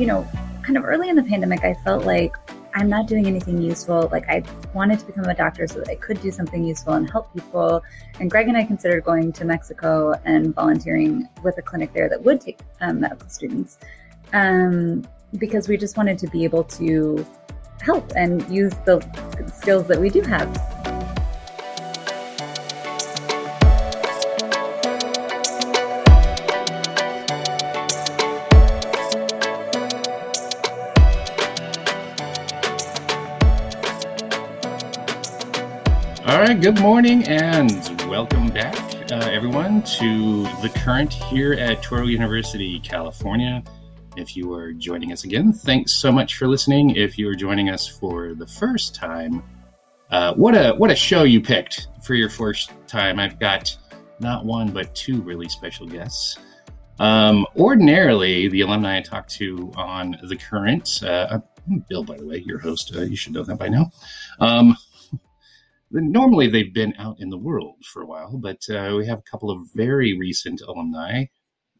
you know, kind of early in the pandemic, I felt like I'm not doing anything useful. Like I wanted to become a doctor so that I could do something useful and help people. And Greg and I considered going to Mexico and volunteering with a clinic there that would take um, medical students um, because we just wanted to be able to help and use the skills that we do have. All right, good morning and welcome back, uh, everyone, to The Current here at Touro University, California. If you are joining us again, thanks so much for listening. If you are joining us for the first time, uh, what a what a show you picked for your first time. I've got not one but two really special guests. Um, ordinarily, the alumni I talk to on the current, uh, Bill, by the way, your host, uh, you should know that by now. Um, normally they've been out in the world for a while, but uh, we have a couple of very recent alumni.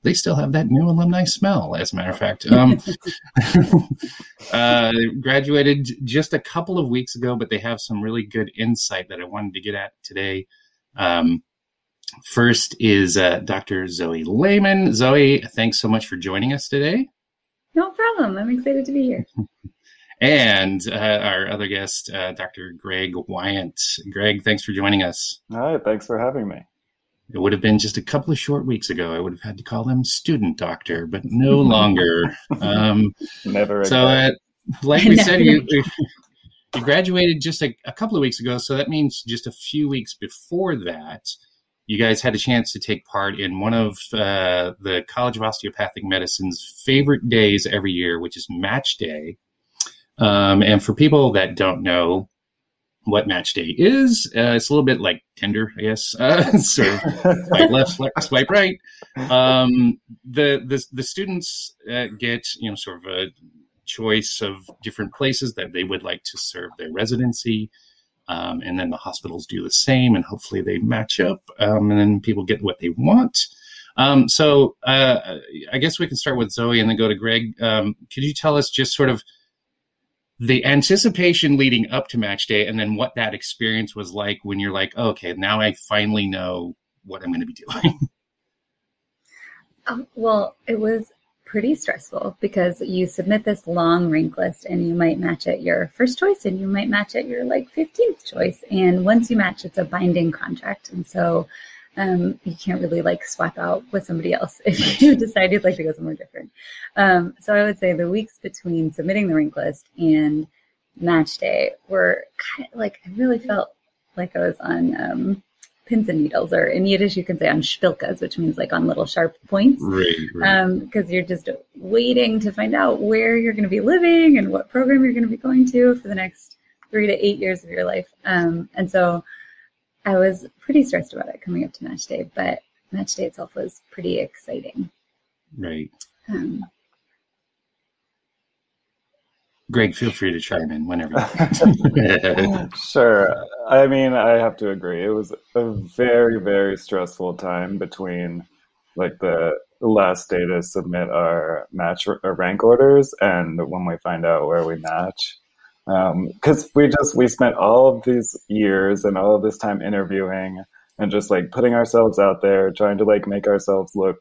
They still have that new alumni smell, as a matter of fact. Um, uh, graduated just a couple of weeks ago, but they have some really good insight that I wanted to get at today. Um, first is uh, Dr. Zoe Lehman. Zoe, thanks so much for joining us today. No problem. I'm excited to be here. and uh, our other guest, uh, Dr. Greg Weygandt. Greg, thanks for joining us. Hi, thanks for having me. It would have been just a couple of short weeks ago. I would have had to call him student doctor, but no longer. Um, Never. Again. So, uh, like we said, you, you graduated just a, a couple of weeks ago. So that means just a few weeks before that, you guys had a chance to take part in one of uh, the College of Osteopathic Medicine's favorite days every year, which is Match Day. Um, and for people that don't know what match day is, uh, it's a little bit like Tinder, I guess. Uh, so swipe left, swipe right. Um, the, the the students uh, get you know sort of a choice of different places that they would like to serve their residency. Um, and then the hospitals do the same, and hopefully they match up, um, and then people get what they want. Um, so uh, I guess we can start with Zoe and then go to Greg. Um, could you tell us just sort of the anticipation leading up to match day and then what that experience was like when you're like okay now i finally know what i'm going to be doing. Oh, well it was pretty stressful because you submit this long rank list and you might match at your first choice and you might match at your like 15th choice. And once you match it's a binding contract. And so um, you can't really like swap out with somebody else if you decide you'd like to go somewhere different. Um, so I would say the weeks between submitting the rank list and match day were kind of like I really felt like I was on um, pins and needles, or in Yiddish you can say on spilkas, which means like on little sharp points. Right. Because um, you're just waiting to find out where you're going to be living and what program you're going to be going to for the next three to eight years of your life. Um, and so I was pretty stressed about it coming up to match day, but match day itself was pretty exciting. Right. Um, Greg, feel free to chime in whenever. sure. I mean, I have to agree. It was a very, very stressful time between like the last day to submit our match or rank orders and when we find out where we match because um, we just we spent all of these years and all of this time interviewing and just like putting ourselves out there trying to like make ourselves look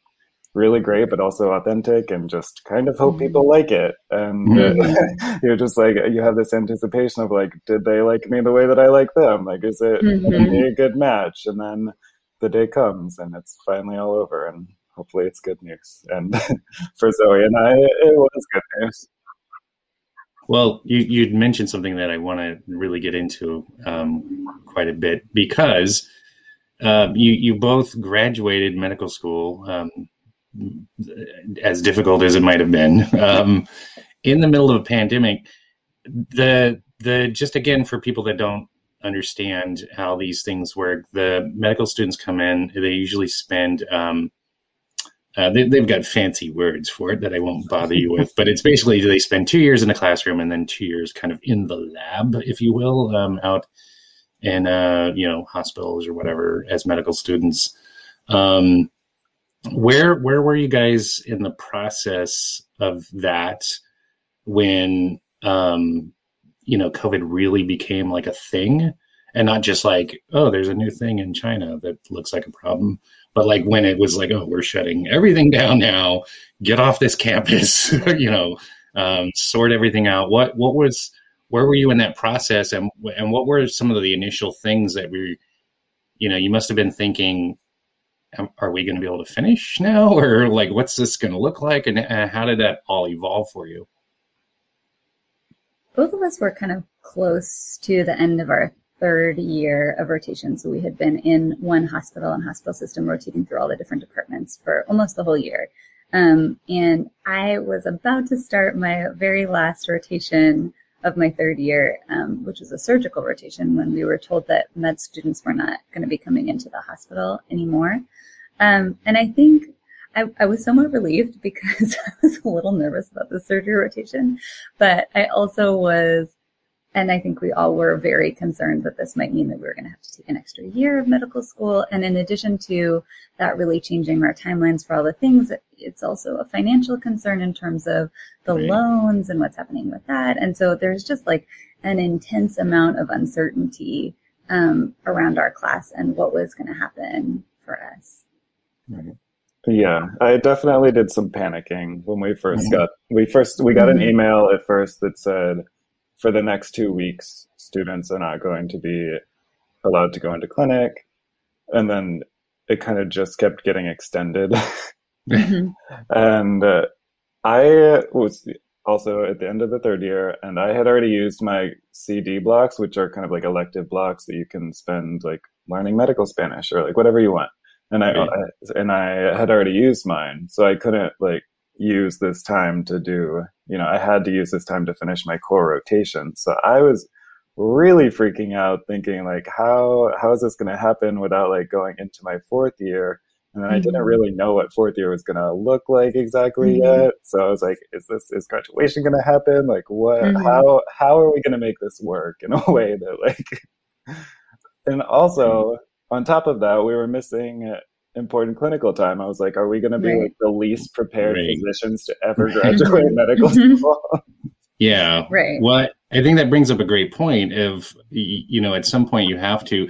really great but also authentic and just kind of hope people mm-hmm. like it and mm-hmm. you're just like you have this anticipation of like did they like me the way that i like them like is it mm-hmm. a good match and then the day comes and it's finally all over and hopefully it's good news and for zoe and i it was good news well, you, you'd mentioned something that I want to really get into um, quite a bit because uh, you you both graduated medical school, um, as difficult as it might have been, um, in the middle of a pandemic. The the just again for people that don't understand how these things work, the medical students come in. They usually spend um, uh, they, have got fancy words for it that I won't bother you with, but it's basically they spend two years in a classroom and then two years kind of in the lab, if you will, um, out in uh, you know hospitals or whatever as medical students. Um, where where were you guys in the process of that? when um, you know COVID really became like a thing, and not just like oh, there's a new thing in China that looks like a problem, but like when it was like oh, we're shutting everything down now, get off this campus, you know, um, sort everything out. What what was where were you in that process, and and what were some of the initial things that we, you know, you must have been thinking are we going to be able to finish now or like what's this going to look like and, and how did that all evolve for you both of us were kind of close to the end of our third year of rotation. So we had been in one hospital and hospital system rotating through all the different departments for almost the whole year. Um, and I was about to start my very last rotation of my third year, um, which was a surgical rotation, when we were told that med students were not going to be coming into the hospital anymore. Um, and I think I, I was somewhat relieved because I was a little nervous about the surgery rotation, but I also was, and I think we all were very concerned that this might mean that we were going to have to take an extra year of medical school. And in addition to that, really changing our timelines for all the things, it's also a financial concern in terms of the right. loans and what's happening with that. And so there's just like an intense amount of uncertainty um, around our class and what was going to happen for us. Right. Yeah, I definitely did some panicking when we 1st mm-hmm. got we first we got an mm-hmm. email at first that said for the next two weeks students are not going to be allowed to go into clinic, and then it kind of just kept getting extended. Mm-hmm. and uh, I was also at the end of the third year, and I had already used my CD blocks, which are kind of like elective blocks that you can spend like learning medical Spanish or like whatever you want and I, right. I, and I had already used mine, so I couldn't like use this time to do. You know, I had to use this time to finish my core rotation. So I was really freaking out, thinking like, how how is this going to happen without like going into my fourth year? And then mm-hmm. I didn't mm-hmm. really know what fourth year was going to look like exactly mm-hmm. yet. So I was like, is this is graduation going to happen? Like, what? Mm-hmm. How how are we going to make this work in a way that like? And also, on top of that, we were missing important clinical time. I was like, are we going to be right. like the least prepared right. physicians to ever graduate medical school? yeah. Right. Well, I think that brings up a great point of, you know, at some point you have to,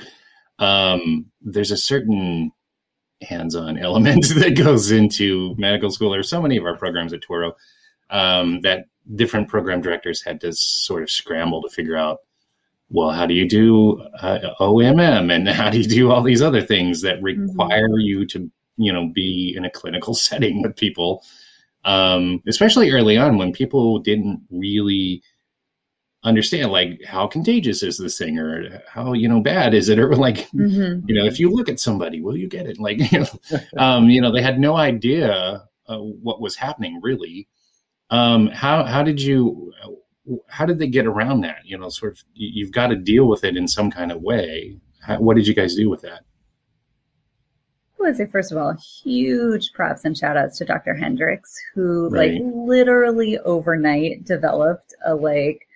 um, there's a certain hands-on element that goes into medical school or so many of our programs at Touro um, that different program directors had to sort of scramble to figure out well, how do you do uh, OMM and how do you do all these other things that mm-hmm. require mm-hmm. you to, you know, be in a clinical setting with people, um, especially early on when people didn't really understand like how contagious is this thing or how you know bad is it or like mm-hmm. you know if you look at somebody will you get it like you know, um, you know they had no idea uh, what was happening really um, how how did you how did they get around that? You know, sort of, you've got to deal with it in some kind of way. How, what did you guys do with that? I would say, first of all, huge props and shout outs to Dr. Hendricks, who right. like literally overnight developed a like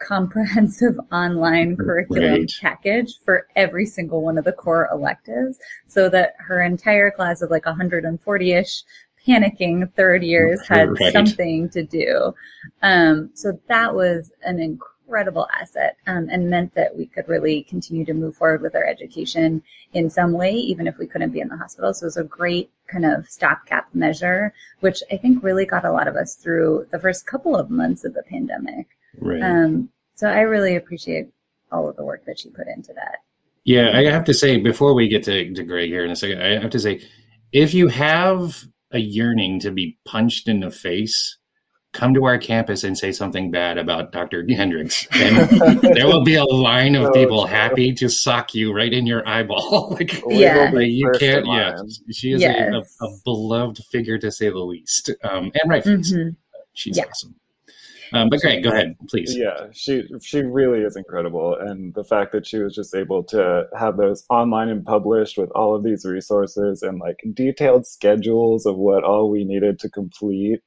comprehensive online curriculum right. package for every single one of the core electives so that her entire class of like 140 ish panicking third years had right. something to do. Um, so that was an incredible asset um, and meant that we could really continue to move forward with our education in some way, even if we couldn't be in the hospital. So it was a great kind of stopgap measure, which I think really got a lot of us through the first couple of months of the pandemic. Right. Um, so I really appreciate all of the work that she put into that. Yeah, I have to say before we get to, to Greg here in a second, I have to say if you have a yearning to be punched in the face, come to our campus and say something bad about Dr. Hendricks. And there will be a line of people happy to sock you right in your eyeball. like, yeah. Like you can't, yeah. She is yes. a, a, a, beloved figure to say the least. Um, and right. mm-hmm. She's yeah. awesome. Um, but great, go ahead, please. Yeah, she she really is incredible, and the fact that she was just able to have those online and published with all of these resources and like detailed schedules of what all we needed to complete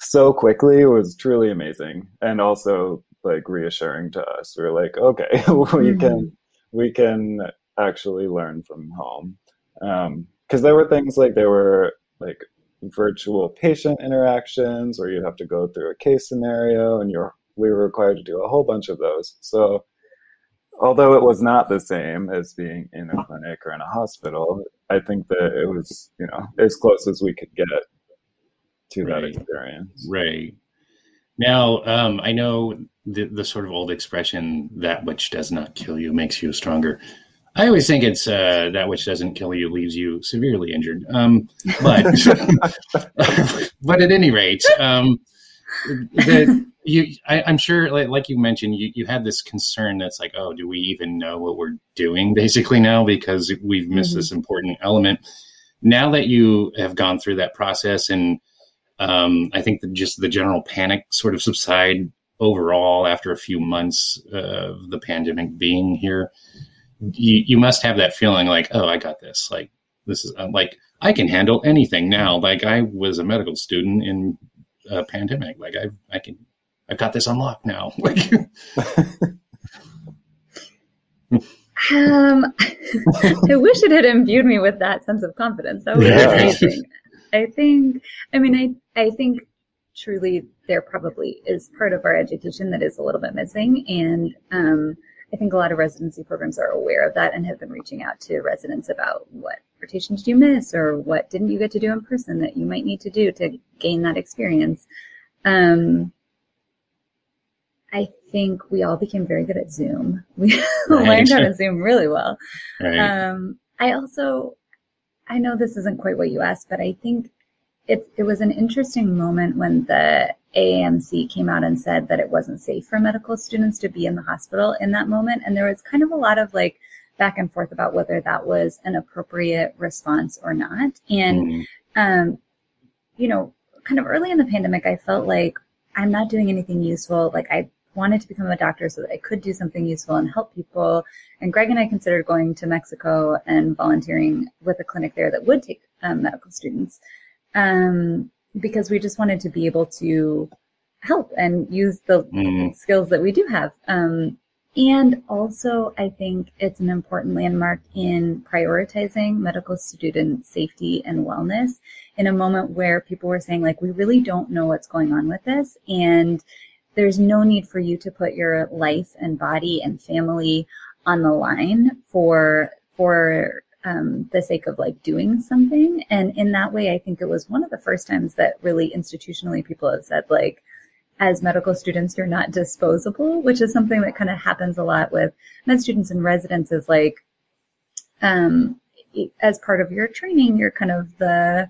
so quickly was truly amazing, and also like reassuring to us. We are like, okay, we mm-hmm. can we can actually learn from home, because um, there were things like there were like virtual patient interactions where you have to go through a case scenario and you're we were required to do a whole bunch of those. So although it was not the same as being in a clinic or in a hospital, I think that it was, you know, as close as we could get to right. that experience. Right. Now, um, I know the, the sort of old expression, that which does not kill you makes you stronger. I always think it's uh, that which doesn't kill you leaves you severely injured. Um, but but at any rate, um, the, you, I, am sure, like, like, you mentioned, you, you had this concern that's like, oh, do we even know what we're doing basically now because we've missed mm-hmm. this important element. Now that you have gone through that process, and um, I think that just the general panic sort of subside overall after a few months of the pandemic being here you, you must have that feeling like, oh, I got this. Like this is uh, like I can handle anything now. Like I was a medical student in a pandemic. Like I I can I've got this unlocked now. Like. um, I wish it had imbued me with that sense of confidence. That was yeah. amazing. I think. I mean, I I think truly there probably is part of our education that is a little bit missing, and um, I think a lot of residency programs are aware of that and have been reaching out to residents about what rotations do you miss or what didn't you get to do in person that you might need to do to gain that experience. Um, I think we all became very good at Zoom. We right. learned how to Zoom really well. Right. Um, I also, I know this isn't quite what you asked, but I think it, it was an interesting moment when the AAMC came out and said that it wasn't safe for medical students to be in the hospital in that moment. And there was kind of a lot of like back and forth about whether that was an appropriate response or not. And, mm-hmm. um, you know, kind of early in the pandemic, I felt like I'm not doing anything useful. Like I wanted to become a doctor so that I could do something useful and help people. And Greg and I considered going to Mexico and volunteering with a clinic there that would take um, medical students um, because we just wanted to be able to help and use the mm. skills that we do have. Um, and also, I think it's an important landmark in prioritizing medical student safety and wellness in a moment where people were saying, like, we really don't know what's going on with this. And there's no need for you to put your life and body and family on the line for for um, the sake of like doing something. And in that way, I think it was one of the first times that really institutionally people have said like, as medical students, you're not disposable, which is something that kind of happens a lot with med students and residents is like, um, as part of your training, you're kind of the,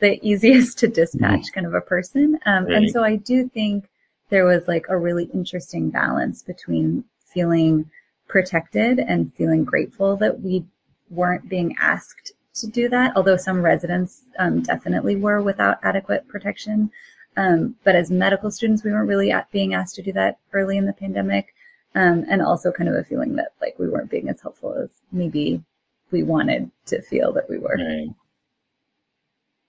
the easiest to dispatch mm-hmm. kind of a person. Um, right. and so I do think there was like a really interesting balance between feeling protected and feeling grateful that we weren't being asked to do that, although some residents um, definitely were without adequate protection. Um, but as medical students, we weren't really being asked to do that early in the pandemic. Um, and also kind of a feeling that like we weren't being as helpful as maybe we wanted to feel that we were. Right.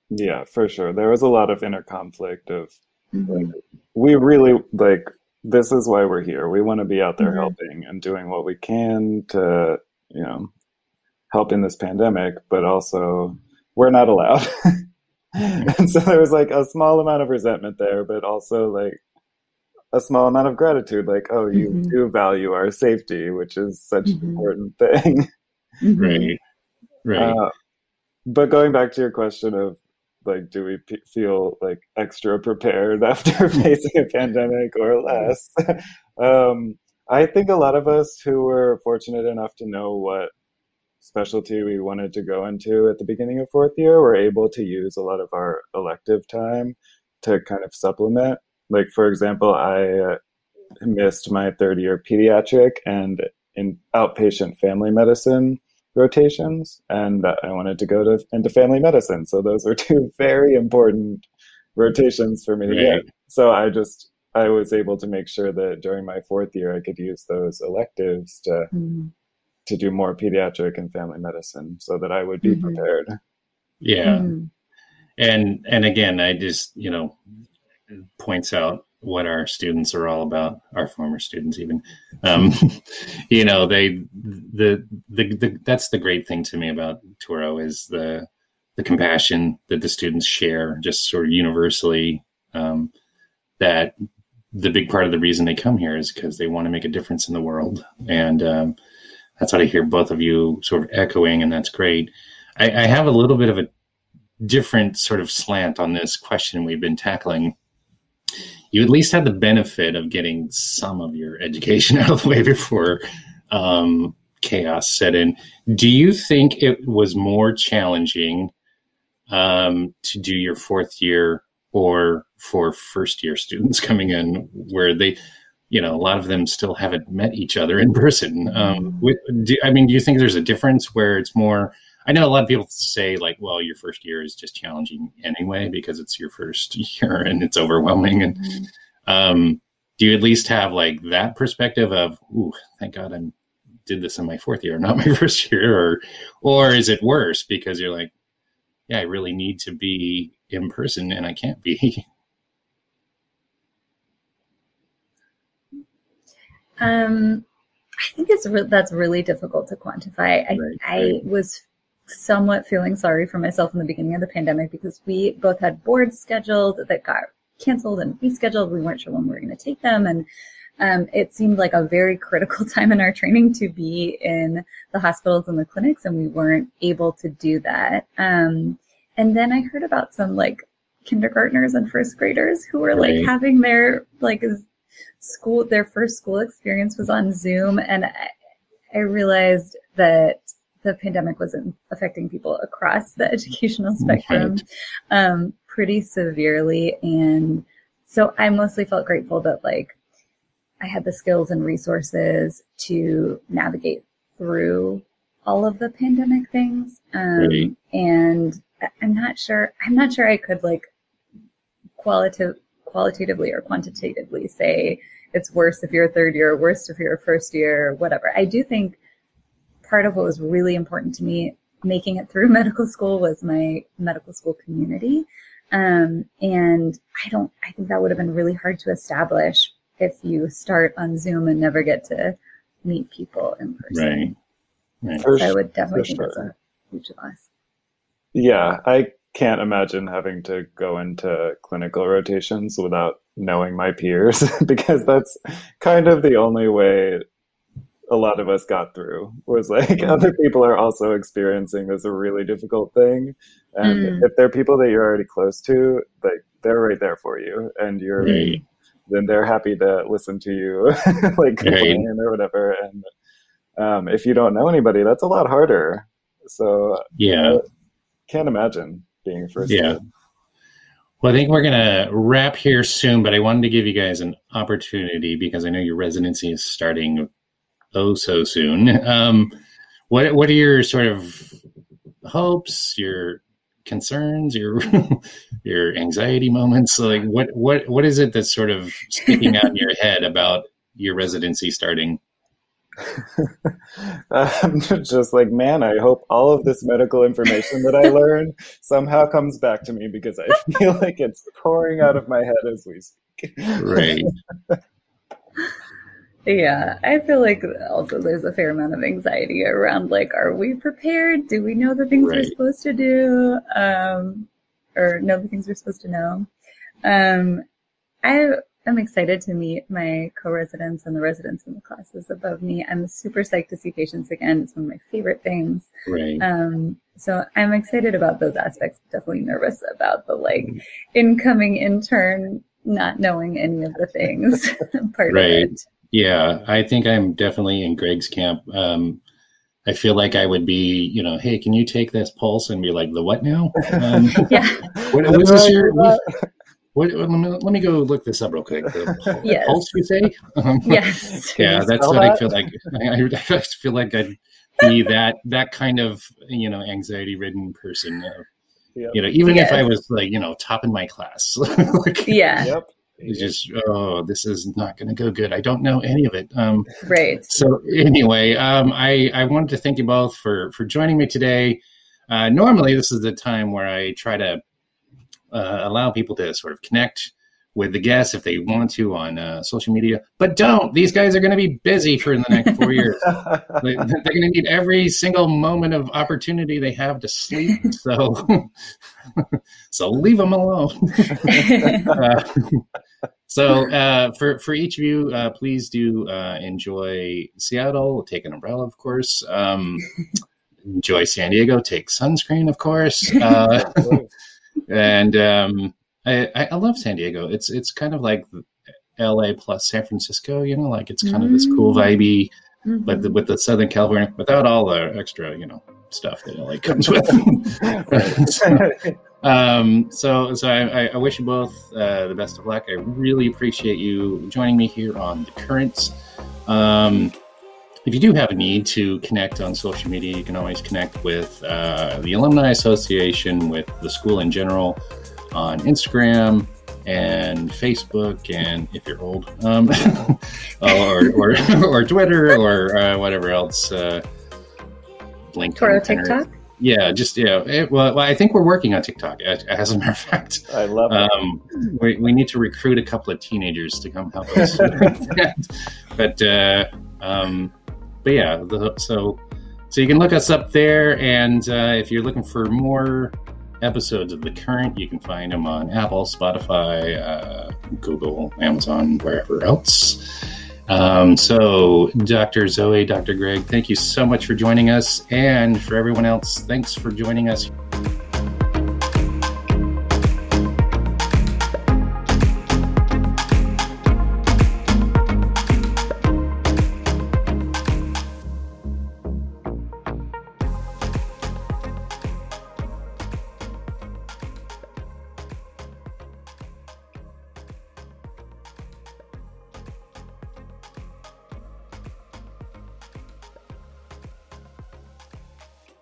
Yeah, for sure. There was a lot of inner conflict of mm-hmm. like, we really like this is why we're here. We want to be out there mm-hmm. helping and doing what we can to, you know, help in this pandemic, but also we're not allowed. and so there was like a small amount of resentment there, but also like a small amount of gratitude, like, oh, you mm-hmm. do value our safety, which is such mm-hmm. an important thing. Mm-hmm. Right. Right. Uh, but going back to your question of like, do we p- feel like extra prepared after facing a pandemic or less? um, I think a lot of us who were fortunate enough to know what specialty we wanted to go into at the beginning of fourth year, we're able to use a lot of our elective time to kind of supplement. Like, for example, I uh, missed my third year pediatric and in outpatient family medicine rotations, and I wanted to go to into family medicine. So those are two very important rotations for me to get. So I just I was able to make sure that during my fourth year I could use those electives to mm-hmm to do more pediatric and family medicine so that I would be mm-hmm. prepared. Yeah. Mm-hmm. And and again, I just, you know, points out what our students are all about, our former students even. Um, you know, they the, the the that's the great thing to me about Touro is the the compassion that the students share, just sort of universally. Um, that the big part of the reason they come here is because they want to make a difference in the world, and um, that's how I hear both of you sort of echoing, and that's great. I, I have a little bit of a different sort of slant on this question we've been tackling you at least had the benefit of getting some of your education out of the way before um, chaos set in. Do you think it was more challenging um, to do your fourth year or for first year students coming in where they, you know, a lot of them still haven't met each other in person? Um, do, I mean, do you think there's a difference where it's more? I know a lot of people say like, well, your first year is just challenging anyway because it's your first year and it's overwhelming. And mm-hmm. um, do you at least have like that perspective of, ooh, thank God I did this in my fourth year, not my first year, or or is it worse because you're like, yeah, I really need to be in person and I can't be. Um, I think it's re- that's really difficult to quantify. I, right, I was somewhat feeling sorry for myself in the beginning of the pandemic because we both had boards scheduled that got canceled and rescheduled. We weren't sure when we were going to take them. And um, it seemed like a very critical time in our training to be in the hospitals and the clinics, and we weren't able to do that. Um, and then I heard about some like kindergartners and first graders who were like having their like school, their first school experience was on Zoom. And I, I realized that the pandemic was affecting people across the educational spectrum right. um, pretty severely. And so I mostly felt grateful that like I had the skills and resources to navigate through all of the pandemic things. Um, right. And I'm not sure, I'm not sure I could like qualitative, qualitatively or quantitatively say it's worse if you're a third year, worse if you're a first year, whatever. I do think part of what was really important to me making it through medical school was my medical school community. Um, and I don't, I think that would have been really hard to establish if you start on Zoom and never get to meet people in person. Right. right. So I would definitely think sure. it's a huge loss. Yeah, I can't imagine having to go into clinical rotations without knowing my peers because that's kind of the only way a lot of us got through was like mm. other people are also experiencing this really difficult thing and mm. if they're people that you're already close to like they're right there for you and you're right. then they're happy to listen to you like complain right. or whatever and um, if you don't know anybody that's a lot harder so yeah uh, can't imagine being first yeah well, I think we're going to wrap here soon, but I wanted to give you guys an opportunity because I know your residency is starting oh so soon. Um, what what are your sort of hopes, your concerns, your your anxiety moments? Like what what what is it that's sort of sticking out in your head about your residency starting? I'm just like, man, I hope all of this medical information that I learn somehow comes back to me because I feel like it's pouring out of my head as we speak. Right. Yeah, I feel like also there's a fair amount of anxiety around like, are we prepared? Do we know the things right. we're supposed to do? Um, or know the things we're supposed to know? Um, I am excited to meet my co-residents and the residents in the classes above me. I'm super psyched to see patients again. It's one of my favorite things. Right. Um, so I'm excited about those aspects. Definitely nervous about the like incoming intern not knowing any of the things part right. of it. Yeah, I think I'm definitely in Greg's camp. Um, I feel like I would be, you know, hey, can you take this pulse and be like, the what now? Um, yeah. What, what is this your, what, what, let, me, let me go look this up real quick. The yes. pulse, you say? Um, yes. Yeah, that's what that? I feel like. I, I feel like I'd be that that kind of, you know, anxiety-ridden person. Uh, yep. You know, even yes. if I was like, you know, top in my class. like, yeah. Yep it's just oh this is not going to go good i don't know any of it um, right so anyway um, i i wanted to thank you both for for joining me today uh, normally this is the time where i try to uh, allow people to sort of connect with the guests if they want to on uh, social media, but don't. These guys are going to be busy for the next four years. they, are going to need every single moment of opportunity they have to sleep. So, so leave them alone. uh, so, uh, for for each of you, uh, please do uh, enjoy Seattle. Take an umbrella, of course. Um, enjoy San Diego. Take sunscreen, of course. And um, I, I love San Diego. It's it's kind of like L.A. plus San Francisco. You know, like it's kind mm-hmm. of this cool mm. vibey, mm-hmm. but the, with the Southern California, without all the extra, you know, stuff that LA comes with. so, um, so, so I, I, wish you both uh, the best of luck. I really appreciate you joining me here on the Currents. Um, if you do have a need to connect on social media, you can always connect with uh, the Alumni Association, with the school in general on Instagram and Facebook, and if you're old, um, or, or, or Twitter or uh, whatever else. Uh, LinkedIn. Or TikTok. Yeah, just yeah. It, well, I think we're working on TikTok. As a matter of fact, I love it. Um, we, we need to recruit a couple of teenagers to come help us. but uh, um, but yeah, the, so so you can look us up there, and uh, if you're looking for more episodes of The Current. You can find them on Apple, Spotify, uh, Google, Amazon, wherever else. Um, so, Dr. Zoe, Dr. Greg, thank you so much for joining us. And for everyone else, thanks for joining us.